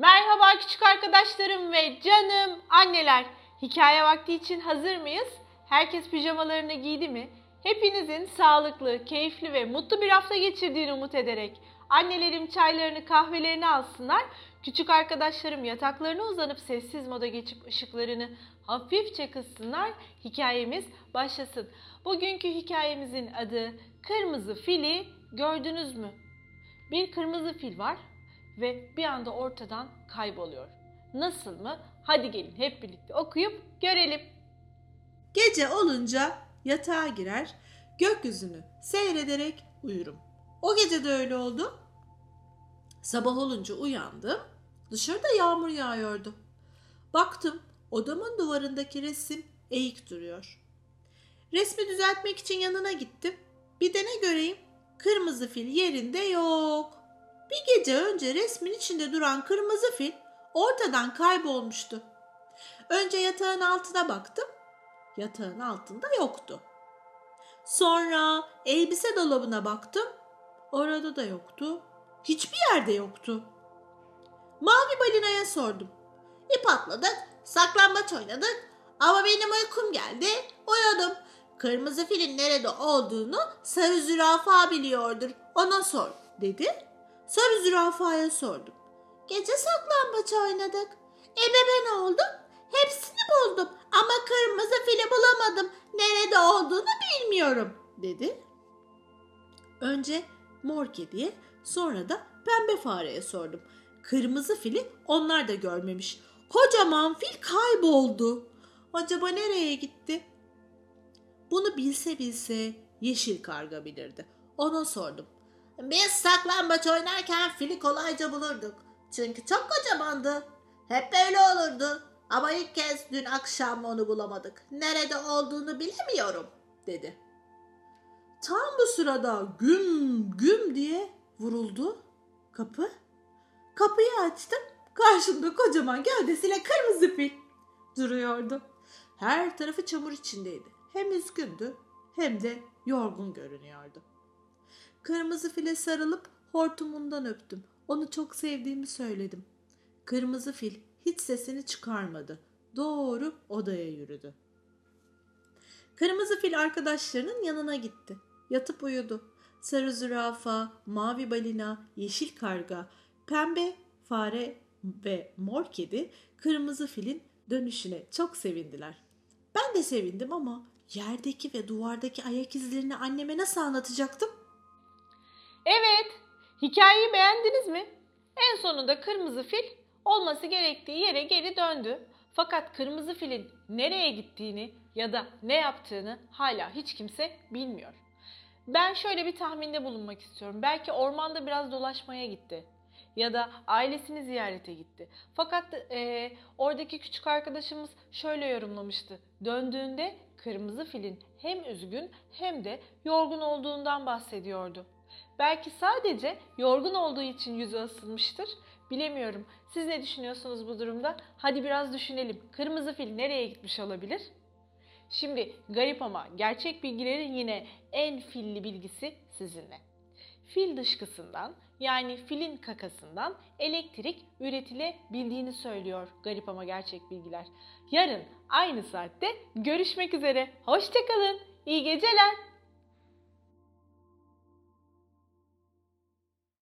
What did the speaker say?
Merhaba küçük arkadaşlarım ve canım anneler. Hikaye vakti için hazır mıyız? Herkes pijamalarını giydi mi? Hepinizin sağlıklı, keyifli ve mutlu bir hafta geçirdiğini umut ederek annelerim çaylarını, kahvelerini alsınlar. Küçük arkadaşlarım yataklarına uzanıp sessiz moda geçip ışıklarını hafifçe kıssınlar. Hikayemiz başlasın. Bugünkü hikayemizin adı Kırmızı Fili gördünüz mü? Bir kırmızı fil var ve bir anda ortadan kayboluyor. Nasıl mı? Hadi gelin hep birlikte okuyup görelim. Gece olunca yatağa girer, gökyüzünü seyrederek uyurum. O gece de öyle oldu. Sabah olunca uyandım. Dışarıda yağmur yağıyordu. Baktım odamın duvarındaki resim eğik duruyor. Resmi düzeltmek için yanına gittim. Bir de ne göreyim? Kırmızı fil yerinde yok. Bir gece önce resmin içinde duran kırmızı fil ortadan kaybolmuştu. Önce yatağın altına baktım. Yatağın altında yoktu. Sonra elbise dolabına baktım. Orada da yoktu. Hiçbir yerde yoktu. Mavi balinaya sordum. İp atladık, saklambaç oynadık ama benim uykum geldi, uyudum. Kırmızı filin nerede olduğunu sarı zürafa biliyordur, ona sor dedi. Sarı zürafaya sordum. Gece saklambaç oynadık. Ebe ben oldum, hepsini buldum ama kırmızı fili bulamadım. Nerede olduğunu bilmiyorum dedi. Önce mor kediye sonra da pembe fareye sordum. Kırmızı fili onlar da görmemiş. Kocaman fil kayboldu. Acaba nereye gitti? Bunu bilse bilse yeşil karga bilirdi. Ona sordum. Biz saklambaç oynarken fili kolayca bulurduk. Çünkü çok kocamandı. Hep böyle olurdu. Ama ilk kez dün akşam onu bulamadık. Nerede olduğunu bilemiyorum dedi. Tam bu sırada güm güm diye vuruldu kapı. Kapıyı açtım. Karşımda kocaman gövdesiyle kırmızı fil duruyordu. Her tarafı çamur içindeydi. Hem üzgündü hem de yorgun görünüyordu. Kırmızı file sarılıp hortumundan öptüm. Onu çok sevdiğimi söyledim. Kırmızı fil hiç sesini çıkarmadı. Doğru odaya yürüdü. Kırmızı fil arkadaşlarının yanına gitti. Yatıp uyudu. Sarı zürafa, mavi balina, yeşil karga, pembe fare ve mor kedi kırmızı filin dönüşüne çok sevindiler. Ben de sevindim ama yerdeki ve duvardaki ayak izlerini anneme nasıl anlatacaktım? Evet, hikayeyi beğendiniz mi? En sonunda kırmızı fil olması gerektiği yere geri döndü. Fakat kırmızı filin nereye gittiğini ya da ne yaptığını hala hiç kimse bilmiyor. Ben şöyle bir tahminde bulunmak istiyorum. Belki ormanda biraz dolaşmaya gitti ya da ailesini ziyarete gitti. Fakat e, oradaki küçük arkadaşımız şöyle yorumlamıştı. Döndüğünde kırmızı filin hem üzgün hem de yorgun olduğundan bahsediyordu. Belki sadece yorgun olduğu için yüzü asılmıştır. Bilemiyorum. Siz ne düşünüyorsunuz bu durumda? Hadi biraz düşünelim. Kırmızı fil nereye gitmiş olabilir? Şimdi garip ama gerçek bilgilerin yine en filli bilgisi sizinle. Fil dışkısından yani filin kakasından elektrik üretilebildiğini söylüyor garip ama gerçek bilgiler. Yarın aynı saatte görüşmek üzere. Hoşçakalın. İyi geceler.